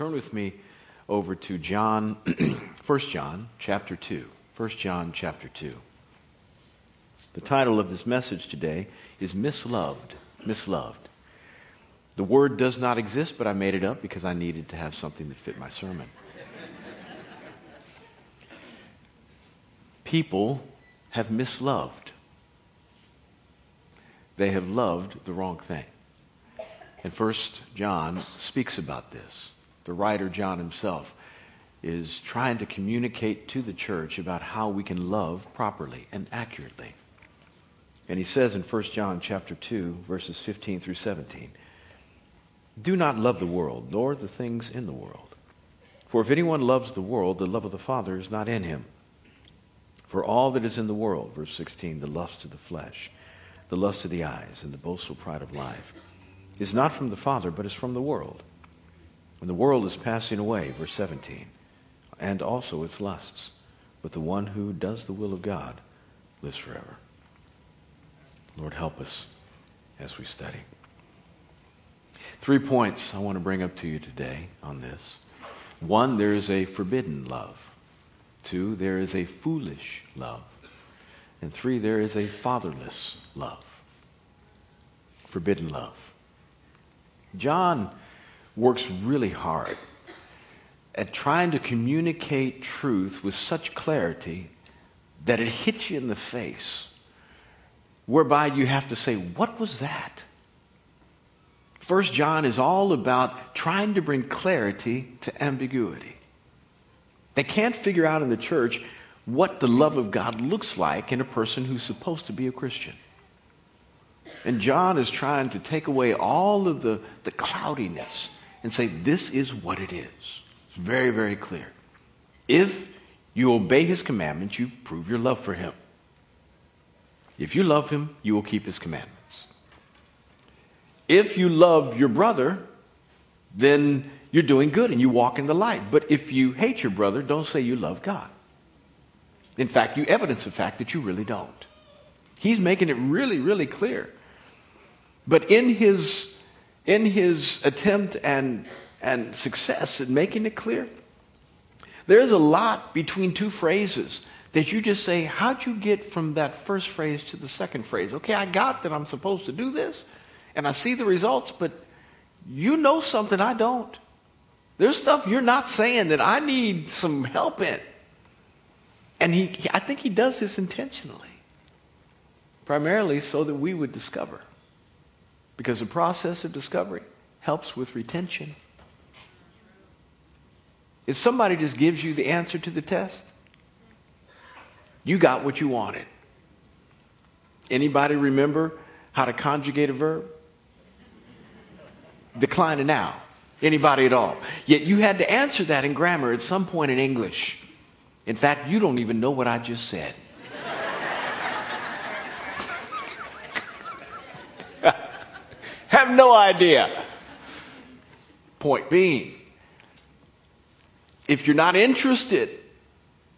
Turn with me over to John, 1 John chapter 2. 1 John chapter 2. The title of this message today is Misloved. Misloved. The word does not exist, but I made it up because I needed to have something that fit my sermon. People have misloved. They have loved the wrong thing. And First John speaks about this. The writer John himself is trying to communicate to the church about how we can love properly and accurately. And he says in 1 John chapter 2 verses 15 through 17, "Do not love the world, nor the things in the world. For if anyone loves the world, the love of the Father is not in him. For all that is in the world, verse 16, the lust of the flesh, the lust of the eyes, and the boastful pride of life, is not from the Father, but is from the world. And the world is passing away, verse 17, and also its lusts. But the one who does the will of God lives forever. Lord, help us as we study. Three points I want to bring up to you today on this. One, there is a forbidden love. Two, there is a foolish love. And three, there is a fatherless love. Forbidden love. John works really hard at trying to communicate truth with such clarity that it hits you in the face, whereby you have to say, What was that? First John is all about trying to bring clarity to ambiguity. They can't figure out in the church what the love of God looks like in a person who's supposed to be a Christian. And John is trying to take away all of the, the cloudiness and say, this is what it is. It's very, very clear. If you obey his commandments, you prove your love for him. If you love him, you will keep his commandments. If you love your brother, then you're doing good and you walk in the light. But if you hate your brother, don't say you love God. In fact, you evidence the fact that you really don't. He's making it really, really clear. But in his, in his attempt and, and success in making it clear, there's a lot between two phrases that you just say, How'd you get from that first phrase to the second phrase? Okay, I got that I'm supposed to do this, and I see the results, but you know something I don't. There's stuff you're not saying that I need some help in. And he, I think he does this intentionally, primarily so that we would discover. Because the process of discovery helps with retention. If somebody just gives you the answer to the test, you got what you wanted. Anybody remember how to conjugate a verb? Decline it now. Anybody at all? Yet you had to answer that in grammar at some point in English. In fact, you don't even know what I just said. Have no idea. Point being, if you're not interested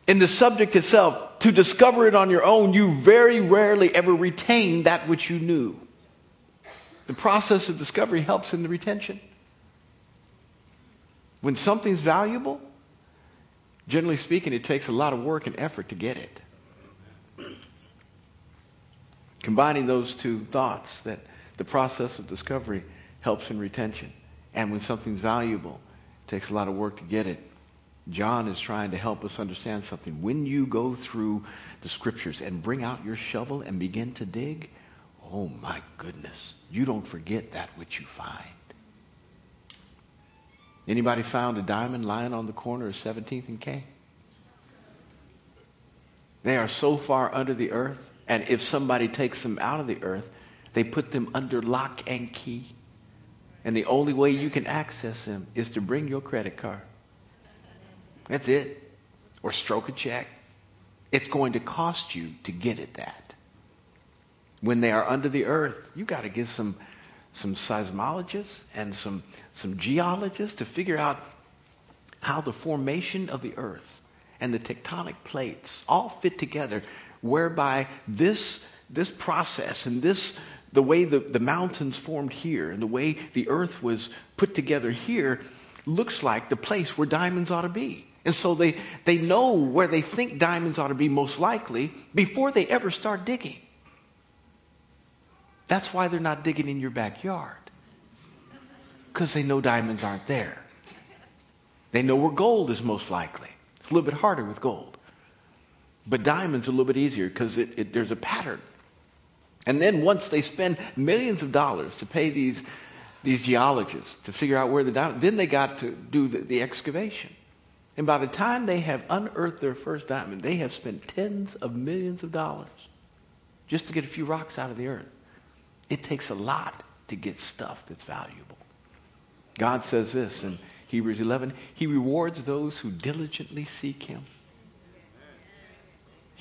in the subject itself, to discover it on your own, you very rarely ever retain that which you knew. The process of discovery helps in the retention. When something's valuable, generally speaking, it takes a lot of work and effort to get it. Combining those two thoughts, that the process of discovery helps in retention. And when something's valuable, it takes a lot of work to get it. John is trying to help us understand something. When you go through the scriptures and bring out your shovel and begin to dig, oh my goodness, you don't forget that which you find. Anybody found a diamond lying on the corner of 17th and K? They are so far under the earth, and if somebody takes them out of the earth, they put them under lock and key. And the only way you can access them is to bring your credit card. That's it. Or stroke a check. It's going to cost you to get at that. When they are under the earth, you got to get some some seismologists and some, some geologists to figure out how the formation of the earth and the tectonic plates all fit together, whereby this, this process and this, the way the, the mountains formed here and the way the earth was put together here, looks like the place where diamonds ought to be. And so they, they know where they think diamonds ought to be most likely before they ever start digging. That's why they're not digging in your backyard. Because they know diamonds aren't there. They know where gold is most likely. It's a little bit harder with gold. But diamonds are a little bit easier because it, it, there's a pattern. And then once they spend millions of dollars to pay these, these geologists to figure out where the diamond, then they got to do the, the excavation. And by the time they have unearthed their first diamond, they have spent tens of millions of dollars just to get a few rocks out of the earth. It takes a lot to get stuff that's valuable. God says this in Hebrews 11 He rewards those who diligently seek Him.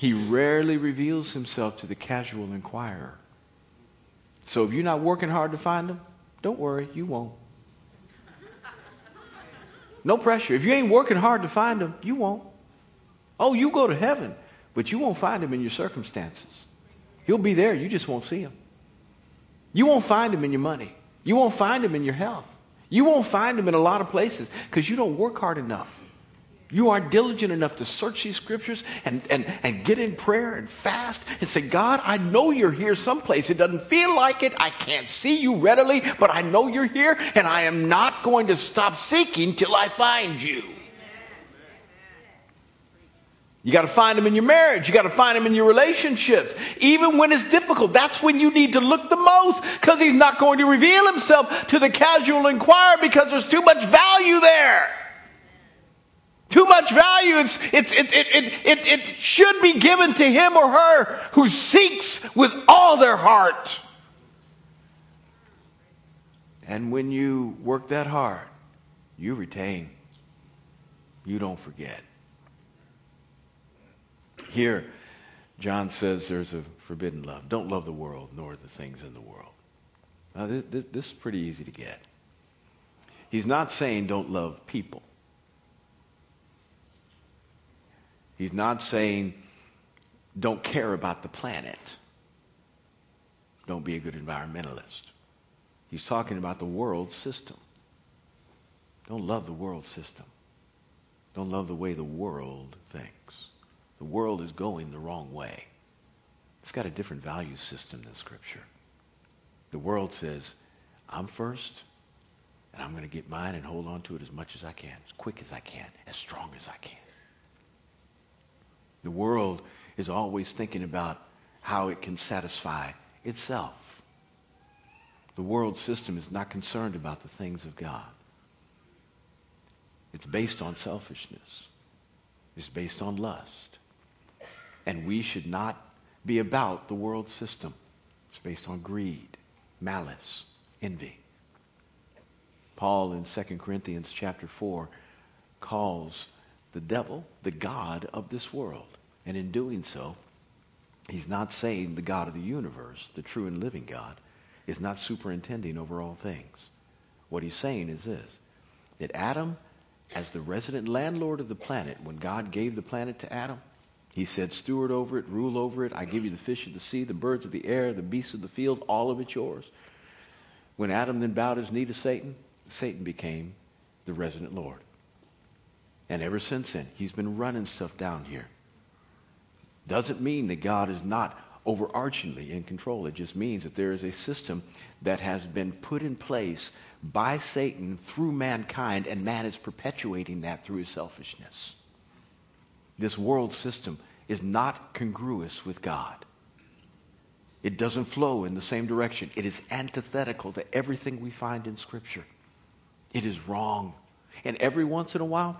He rarely reveals Himself to the casual inquirer. So if you're not working hard to find Him, don't worry, you won't. No pressure. If you ain't working hard to find him, you won't. Oh, you go to heaven, but you won't find him in your circumstances. He'll be there, you just won't see him. You won't find him in your money. You won't find him in your health. You won't find him in a lot of places because you don't work hard enough. You aren't diligent enough to search these scriptures and, and, and get in prayer and fast and say, God, I know you're here someplace. It doesn't feel like it. I can't see you readily, but I know you're here, and I am not going to stop seeking till I find you. You got to find him in your marriage. You got to find him in your relationships. Even when it's difficult, that's when you need to look the most because he's not going to reveal himself to the casual inquirer because there's too much value there. Too much value. It's, it's, it, it, it, it, it should be given to him or her who seeks with all their heart. And when you work that hard, you retain. You don't forget. Here, John says there's a forbidden love. Don't love the world nor the things in the world. Now, this, this is pretty easy to get. He's not saying don't love people. He's not saying don't care about the planet. Don't be a good environmentalist. He's talking about the world system. Don't love the world system. Don't love the way the world thinks. The world is going the wrong way. It's got a different value system than Scripture. The world says, I'm first, and I'm going to get mine and hold on to it as much as I can, as quick as I can, as strong as I can. The world is always thinking about how it can satisfy itself. The world system is not concerned about the things of God. It's based on selfishness. It's based on lust. And we should not be about the world system. It's based on greed, malice, envy. Paul in 2 Corinthians chapter 4 calls the devil the God of this world. And in doing so, he's not saying the God of the universe, the true and living God, is not superintending over all things. What he's saying is this that Adam, as the resident landlord of the planet, when God gave the planet to Adam, he said, Steward over it, rule over it. I give you the fish of the sea, the birds of the air, the beasts of the field, all of it yours. When Adam then bowed his knee to Satan, Satan became the resident Lord. And ever since then, he's been running stuff down here. Doesn't mean that God is not overarchingly in control. It just means that there is a system that has been put in place by Satan through mankind, and man is perpetuating that through his selfishness. This world system is not congruous with God. It doesn't flow in the same direction. It is antithetical to everything we find in Scripture. It is wrong. And every once in a while,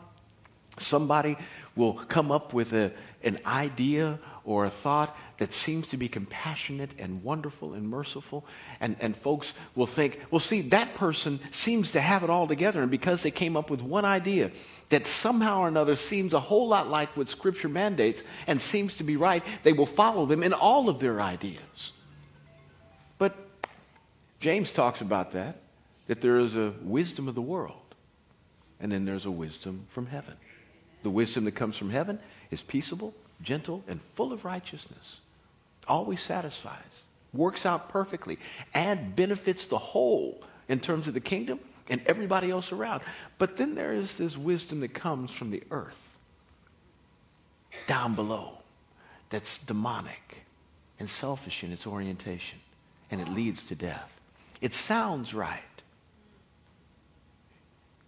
somebody will come up with a, an idea or a thought that seems to be compassionate and wonderful and merciful. And, and folks will think, well, see, that person seems to have it all together. And because they came up with one idea that somehow or another seems a whole lot like what Scripture mandates and seems to be right, they will follow them in all of their ideas. But James talks about that, that there is a wisdom of the world, and then there's a wisdom from heaven. The wisdom that comes from heaven is peaceable, gentle, and full of righteousness. Always satisfies, works out perfectly, and benefits the whole in terms of the kingdom and everybody else around. But then there is this wisdom that comes from the earth, down below, that's demonic and selfish in its orientation, and it leads to death. It sounds right.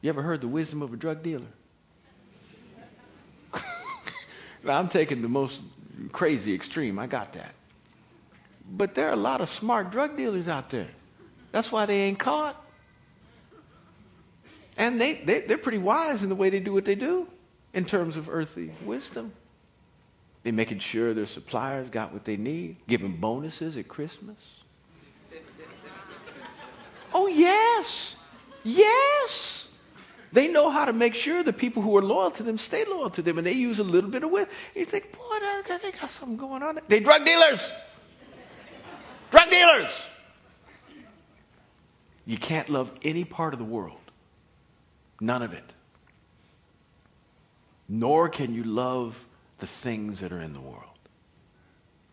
You ever heard the wisdom of a drug dealer? now, I'm taking the most crazy extreme. I got that. But there are a lot of smart drug dealers out there. That's why they ain't caught. And they, they, they're pretty wise in the way they do what they do in terms of earthly wisdom. They're making sure their suppliers got what they need, giving bonuses at Christmas. Oh, yes. Yes. They know how to make sure the people who are loyal to them stay loyal to them, and they use a little bit of wisdom. You think, boy, they got something going on. They drug dealers. Drug dealers. You can't love any part of the world None of it. Nor can you love the things that are in the world.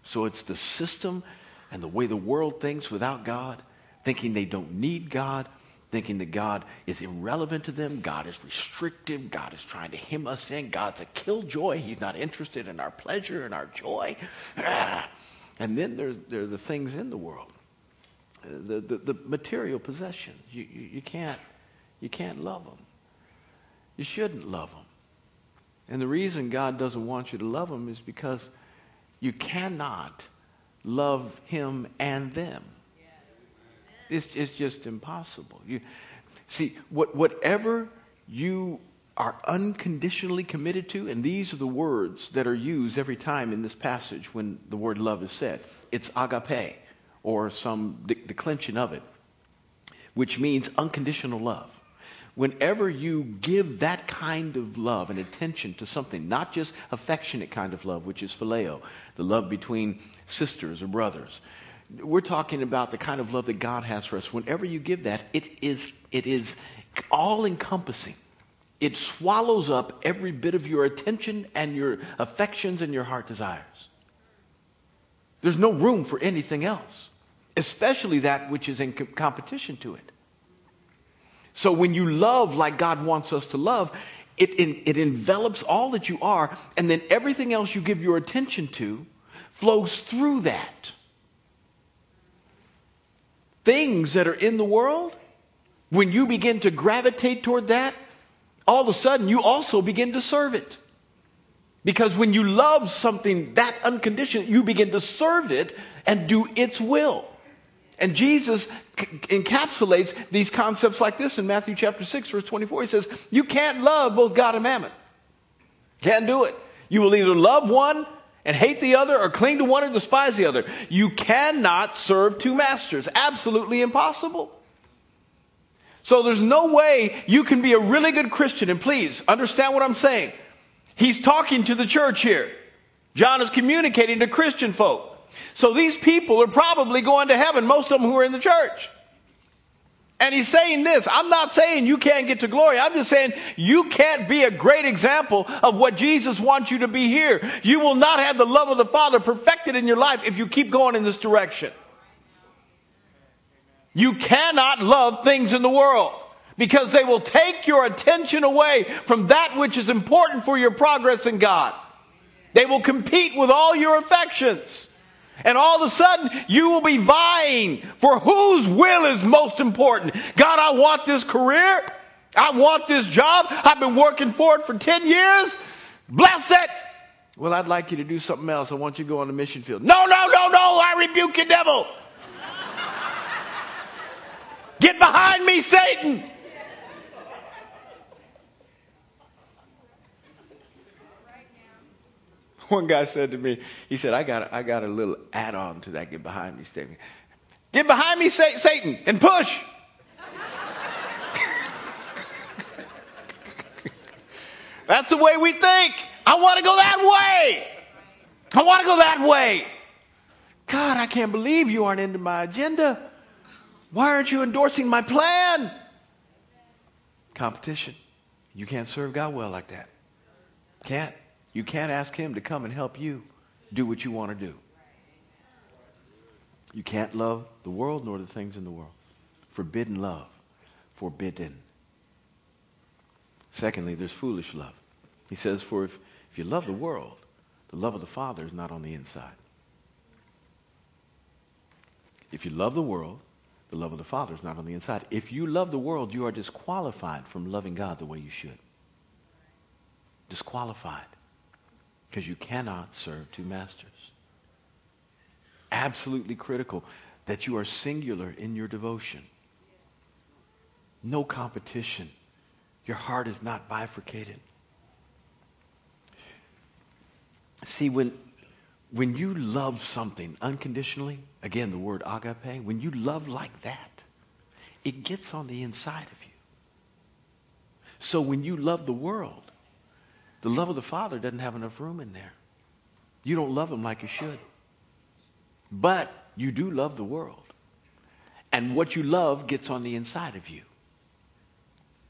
So it's the system and the way the world thinks without God, thinking they don't need God, thinking that God is irrelevant to them, God is restrictive, God is trying to hem us in, God's a killjoy, He's not interested in our pleasure and our joy. And then there's, there are the things in the world, the, the, the material possessions. You, you, you, can't, you can't love them. You shouldn't love them. And the reason God doesn't want you to love them is because you cannot love Him and them. It's, it's just impossible. You, see, what, whatever you are unconditionally committed to, and these are the words that are used every time in this passage when the word love is said. It's agape, or some de- declension of it, which means unconditional love whenever you give that kind of love and attention to something, not just affectionate kind of love, which is phileo, the love between sisters or brothers, we're talking about the kind of love that God has for us. Whenever you give that, it is, it is all encompassing. It swallows up every bit of your attention and your affections and your heart desires. There's no room for anything else, especially that which is in competition to it. So when you love like God wants us to love, it, it envelops all that you are, and then everything else you give your attention to flows through that. Things that are in the world, when you begin to gravitate toward that, all of a sudden you also begin to serve it. Because when you love something that unconditional, you begin to serve it and do its will. And Jesus c- encapsulates these concepts like this in Matthew chapter 6, verse 24. He says, You can't love both God and mammon. Can't do it. You will either love one and hate the other or cling to one or despise the other. You cannot serve two masters. Absolutely impossible. So there's no way you can be a really good Christian. And please understand what I'm saying. He's talking to the church here. John is communicating to Christian folk. So these people are probably going to heaven, most of them who are in the church. And he's saying this I'm not saying you can't get to glory. I'm just saying you can't be a great example of what Jesus wants you to be here. You will not have the love of the Father perfected in your life if you keep going in this direction. You cannot love things in the world because they will take your attention away from that which is important for your progress in God. They will compete with all your affections. And all of a sudden, you will be vying for whose will is most important. God, I want this career. I want this job. I've been working for it for 10 years. Bless it. Well, I'd like you to do something else. I want you to go on the mission field. No, no, no, no. I rebuke you, devil. Get behind me, Satan. One guy said to me, he said, I got, I got a little add on to that get behind me statement. Get behind me, Satan, and push. That's the way we think. I want to go that way. I want to go that way. God, I can't believe you aren't into my agenda. Why aren't you endorsing my plan? Competition. You can't serve God well like that. Can't. You can't ask Him to come and help you do what you want to do. You can't love the world nor the things in the world. Forbidden love. forbidden. Secondly, there's foolish love. He says, For if, if you love the world, the love of the Father is not on the inside. If you love the world, the love of the Father is not on the inside. If you love the world, you are disqualified from loving God the way you should. Disqualified. Because you cannot serve two masters. Absolutely critical that you are singular in your devotion. No competition. Your heart is not bifurcated. See, when, when you love something unconditionally, again, the word agape, when you love like that, it gets on the inside of you. So when you love the world, the love of the Father doesn't have enough room in there. You don't love him like you should. But you do love the world. And what you love gets on the inside of you.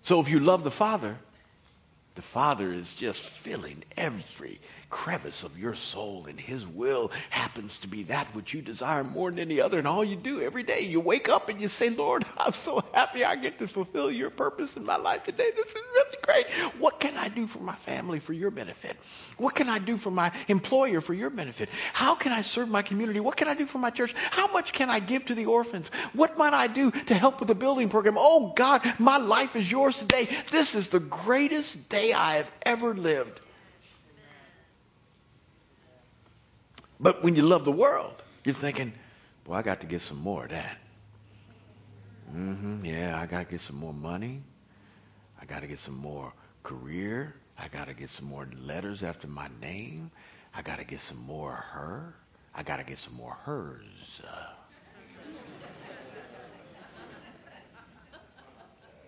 So if you love the Father, the Father is just filling every crevice of your soul, and His will happens to be that which you desire more than any other. And all you do every day, you wake up and you say, Lord, I'm so happy I get to fulfill your purpose in my life today. This is really great. What can I do for my family for your benefit? What can I do for my employer for your benefit? How can I serve my community? What can I do for my church? How much can I give to the orphans? What might I do to help with the building program? Oh, God, my life is yours today. This is the greatest day I have ever lived. But when you love the world, you're thinking, boy, I got to get some more of that. Mm-hmm, yeah, I got to get some more money. I got to get some more career. I got to get some more letters after my name. I got to get some more her. I got to get some more hers.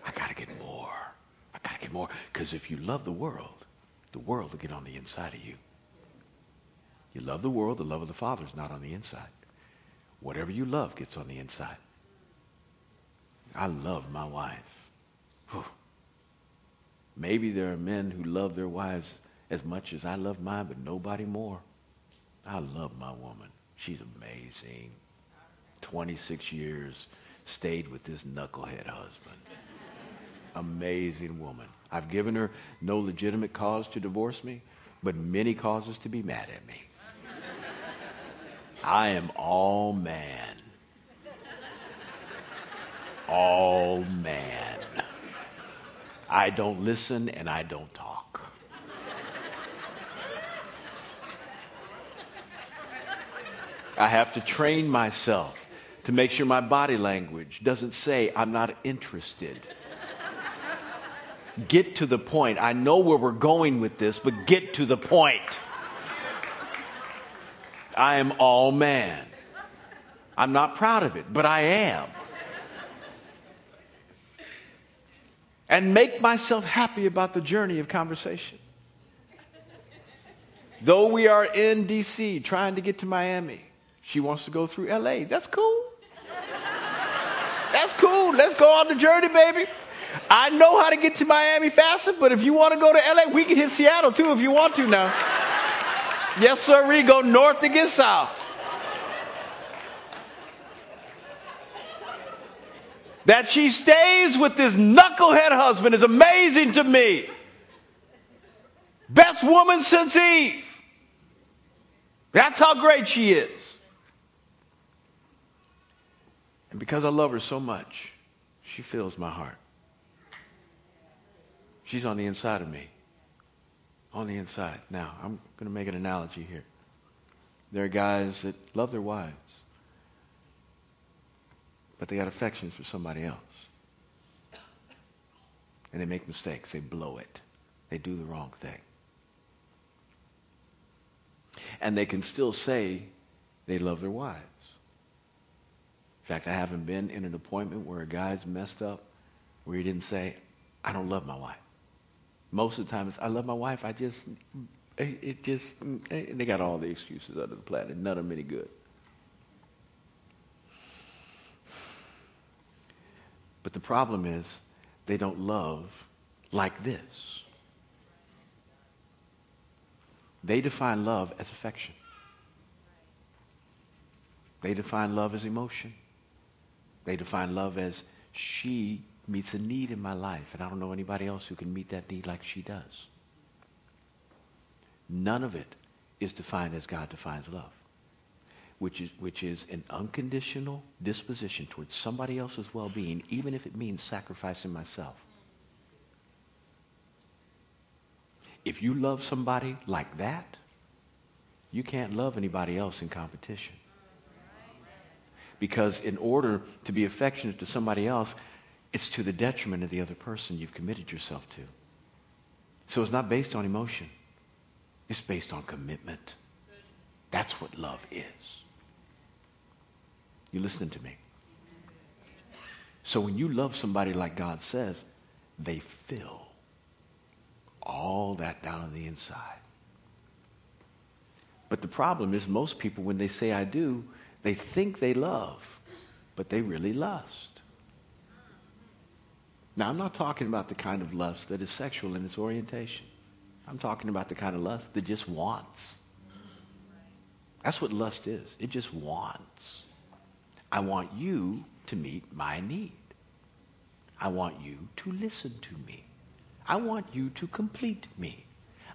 I got to get more. I got to get more. Because if you love the world, the world will get on the inside of you. You love the world, the love of the Father is not on the inside. Whatever you love gets on the inside. I love my wife. Whew. Maybe there are men who love their wives as much as I love mine, but nobody more. I love my woman. She's amazing. 26 years, stayed with this knucklehead husband. amazing woman. I've given her no legitimate cause to divorce me, but many causes to be mad at me. I am all man. All man. I don't listen and I don't talk. I have to train myself to make sure my body language doesn't say I'm not interested. Get to the point. I know where we're going with this, but get to the point. I am all man. I'm not proud of it, but I am. And make myself happy about the journey of conversation. Though we are in DC trying to get to Miami, she wants to go through LA. That's cool. That's cool. Let's go on the journey, baby. I know how to get to Miami faster, but if you want to go to LA, we can hit Seattle too if you want to now. Yes, sir. We go north to get south. That she stays with this knucklehead husband is amazing to me. Best woman since Eve. That's how great she is. And because I love her so much, she fills my heart. She's on the inside of me on the inside. Now, I'm going to make an analogy here. There are guys that love their wives, but they got affections for somebody else. And they make mistakes. They blow it. They do the wrong thing. And they can still say they love their wives. In fact, I haven't been in an appointment where a guy's messed up where he didn't say, I don't love my wife. Most of the time, it's, I love my wife. I just, eh, it just, eh, they got all the excuses under the planet. None of them any good. But the problem is, they don't love like this. They define love as affection. They define love as emotion. They define love as she meets a need in my life, and I don't know anybody else who can meet that need like she does. None of it is defined as God defines love, which is, which is an unconditional disposition towards somebody else's well being, even if it means sacrificing myself. If you love somebody like that, you can't love anybody else in competition. Because in order to be affectionate to somebody else, it's to the detriment of the other person you've committed yourself to. So it's not based on emotion, it's based on commitment. That's what love is. You listening to me? So when you love somebody like God says, they fill all that down on the inside. But the problem is, most people, when they say I do, they think they love, but they really lust. Now, I'm not talking about the kind of lust that is sexual in its orientation. I'm talking about the kind of lust that just wants. That's what lust is. It just wants. I want you to meet my need. I want you to listen to me. I want you to complete me.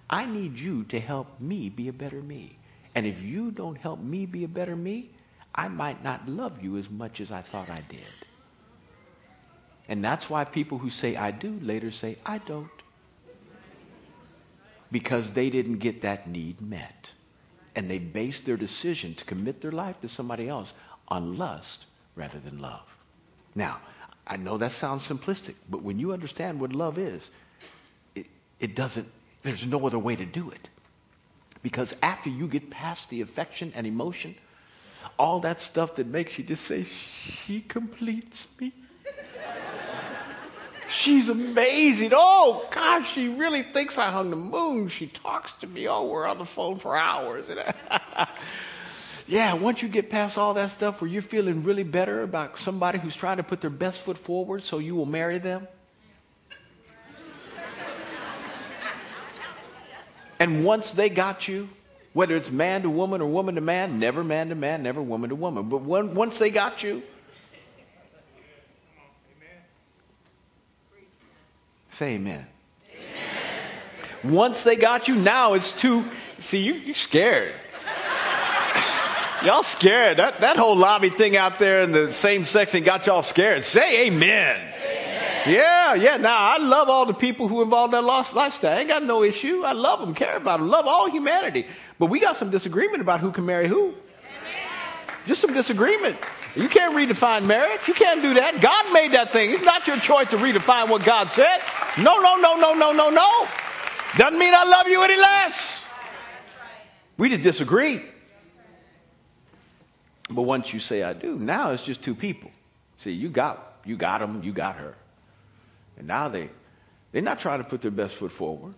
I need you to help me be a better me. And if you don't help me be a better me, I might not love you as much as I thought I did. And that's why people who say I do later say I don't. Because they didn't get that need met. And they based their decision to commit their life to somebody else on lust rather than love. Now, I know that sounds simplistic, but when you understand what love is, it, it doesn't, there's no other way to do it. Because after you get past the affection and emotion, all that stuff that makes you just say, She completes me. She's amazing. Oh, gosh, she really thinks I hung the moon. She talks to me. Oh, we're on the phone for hours. yeah, once you get past all that stuff where you're feeling really better about somebody who's trying to put their best foot forward so you will marry them. And once they got you, whether it's man to woman or woman to man, never man to man, never woman to woman. But when, once they got you, say amen. amen. Once they got you, now it's too. See, you, you're scared. y'all scared. That, that whole lobby thing out there in the same section got y'all scared. Say amen. Yeah, yeah. Now I love all the people who involved that lost lifestyle. I ain't got no issue. I love them, care about them, love all humanity. But we got some disagreement about who can marry who. Just some disagreement. You can't redefine marriage. You can't do that. God made that thing. It's not your choice to redefine what God said. No, no, no, no, no, no, no. Doesn't mean I love you any less. We just disagree. But once you say I do, now it's just two people. See, you got you got them, you got her. And now they, they're not trying to put their best foot forward.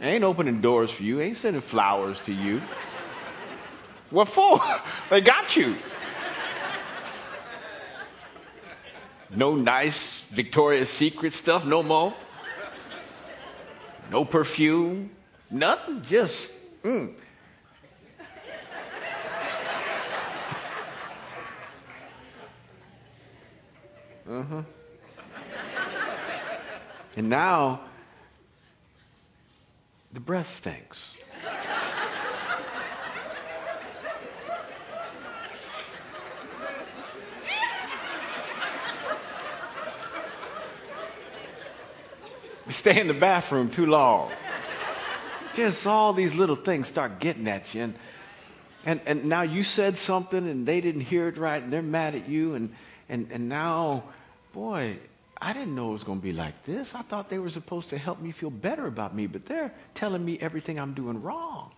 They ain't opening doors for you, ain't sending flowers to you. What for? They got you. No nice Victoria's Secret stuff no more. No perfume, nothing, just, mm. Uh huh. And now, the breath stinks. stay in the bathroom too long. Just all these little things start getting at you. And, and, and now you said something and they didn't hear it right and they're mad at you. And, and, and now, boy, I didn't know it was going to be like this. I thought they were supposed to help me feel better about me, but they're telling me everything I'm doing wrong.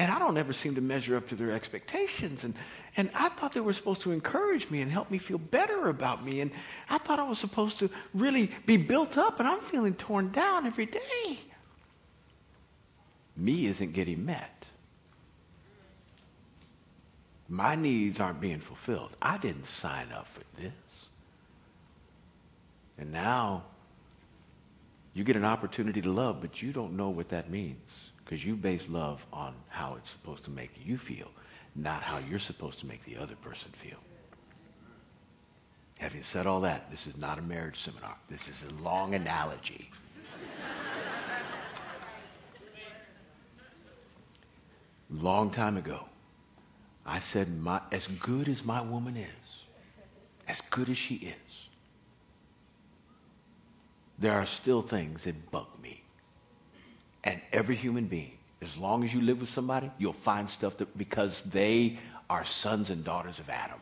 And I don't ever seem to measure up to their expectations. And, and I thought they were supposed to encourage me and help me feel better about me. And I thought I was supposed to really be built up, and I'm feeling torn down every day. Me isn't getting met. My needs aren't being fulfilled. I didn't sign up for this. And now you get an opportunity to love, but you don't know what that means because you base love on how it's supposed to make you feel, not how you're supposed to make the other person feel. Having said all that, this is not a marriage seminar. This is a long analogy. long time ago, I said, my, as good as my woman is, as good as she is, there are still things that bug me. And every human being, as long as you live with somebody, you'll find stuff that because they are sons and daughters of Adam.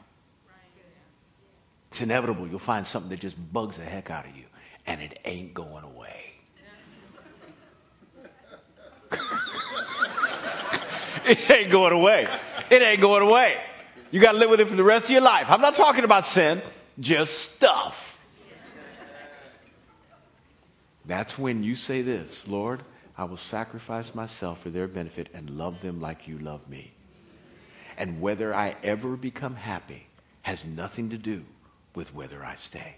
It's inevitable. You'll find something that just bugs the heck out of you, and it ain't going away. it ain't going away. It ain't going away. You got to live with it for the rest of your life. I'm not talking about sin, just stuff. That's when you say this Lord, I will sacrifice myself for their benefit and love them like you love me. And whether I ever become happy has nothing to do with whether I stay,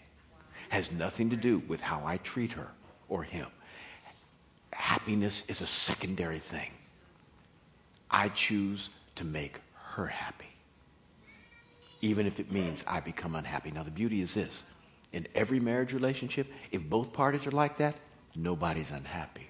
has nothing to do with how I treat her or him. Happiness is a secondary thing. I choose to make her happy, even if it means I become unhappy. Now, the beauty is this in every marriage relationship, if both parties are like that, nobody's unhappy.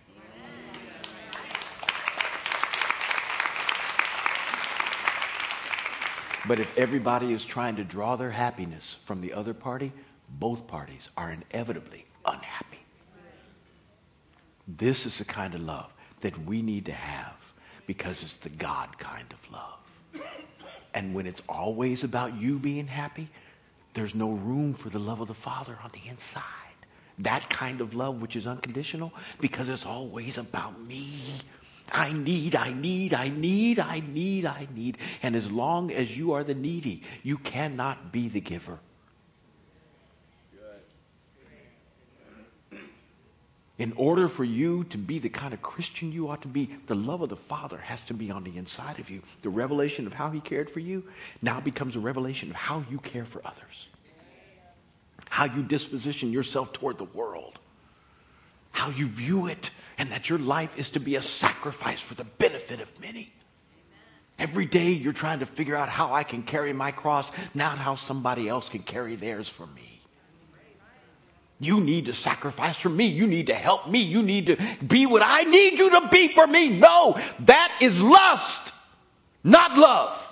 But if everybody is trying to draw their happiness from the other party, both parties are inevitably unhappy. This is the kind of love that we need to have because it's the God kind of love. And when it's always about you being happy, there's no room for the love of the Father on the inside. That kind of love, which is unconditional, because it's always about me. I need, I need, I need, I need, I need. And as long as you are the needy, you cannot be the giver. In order for you to be the kind of Christian you ought to be, the love of the Father has to be on the inside of you. The revelation of how He cared for you now becomes a revelation of how you care for others, how you disposition yourself toward the world, how you view it, and that your life is to be a sacrifice for the benefit of many. Every day you're trying to figure out how I can carry my cross, not how somebody else can carry theirs for me. You need to sacrifice for me. You need to help me. You need to be what I need you to be for me. No, that is lust, not love.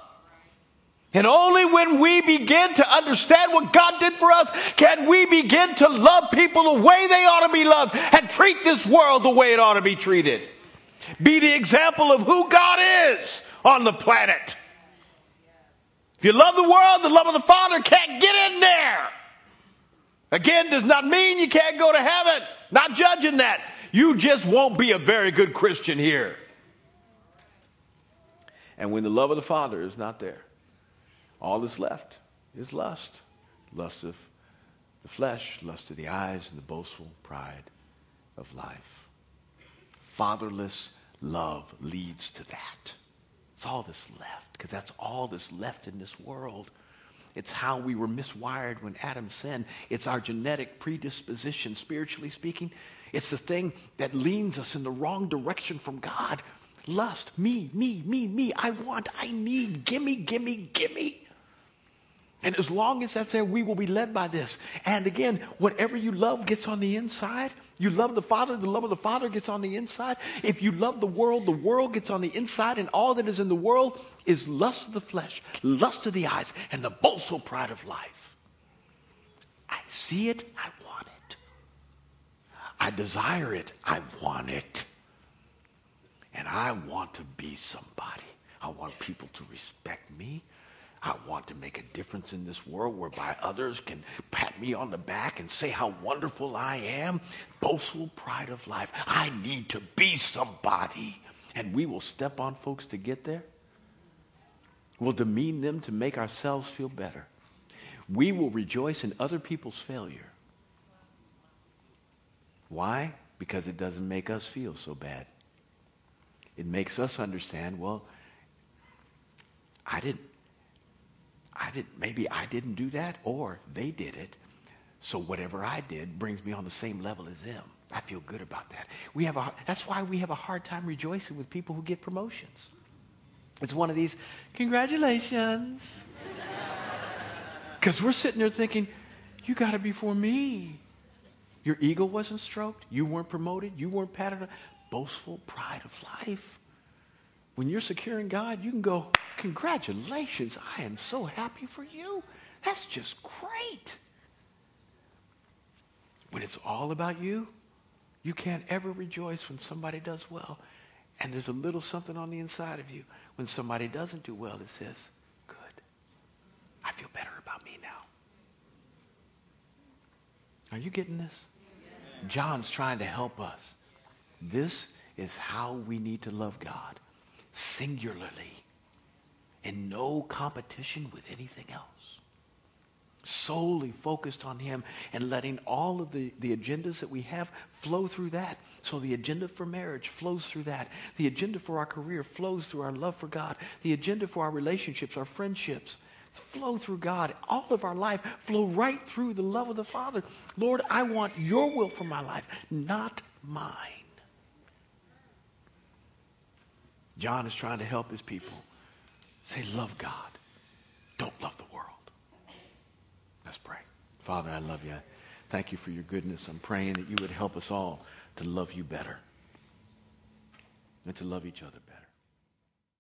And only when we begin to understand what God did for us can we begin to love people the way they ought to be loved and treat this world the way it ought to be treated. Be the example of who God is on the planet. If you love the world, the love of the Father can't get in there. Again, does not mean you can't go to heaven. Not judging that. You just won't be a very good Christian here. And when the love of the Father is not there, all that's left is lust. Lust of the flesh, lust of the eyes, and the boastful pride of life. Fatherless love leads to that. It's all that's left, because that's all that's left in this world. It's how we were miswired when Adam sinned. It's our genetic predisposition, spiritually speaking. It's the thing that leans us in the wrong direction from God. Lust, me, me, me, me. I want, I need, gimme, gimme, gimme. And as long as that's there, we will be led by this. And again, whatever you love gets on the inside. You love the Father, the love of the Father gets on the inside. If you love the world, the world gets on the inside, and all that is in the world is lust of the flesh, lust of the eyes, and the boastful pride of life. I see it, I want it. I desire it, I want it. And I want to be somebody. I want people to respect me. I want to make a difference in this world whereby others can pat me on the back and say how wonderful I am. Boastful pride of life. I need to be somebody. And we will step on folks to get there. We'll demean them to make ourselves feel better. We will rejoice in other people's failure. Why? Because it doesn't make us feel so bad. It makes us understand, well, I didn't I did maybe I didn't do that or they did it. So whatever I did brings me on the same level as them. I feel good about that. We have a, that's why we have a hard time rejoicing with people who get promotions. It's one of these, congratulations. Because we're sitting there thinking, You got it before me. Your ego wasn't stroked. You weren't promoted. You weren't patted on. Boastful pride of life. When you're secure in God, you can go, Congratulations. I am so happy for you. That's just great. When it's all about you, you can't ever rejoice when somebody does well. And there's a little something on the inside of you. When somebody doesn't do well, it says, Good. I feel better about me now. Are you getting this? John's trying to help us. This is how we need to love God singularly, in no competition with anything else solely focused on Him and letting all of the, the agendas that we have flow through that. So the agenda for marriage flows through that. The agenda for our career flows through our love for God. The agenda for our relationships, our friendships, flow through God. All of our life flow right through the love of the Father. Lord, I want your will for my life, not mine. John is trying to help his people say, Love God. Don't love the world. Let's pray. Father, I love you. I Thank you for your goodness. I'm praying that you would help us all to love you better and to love each other better.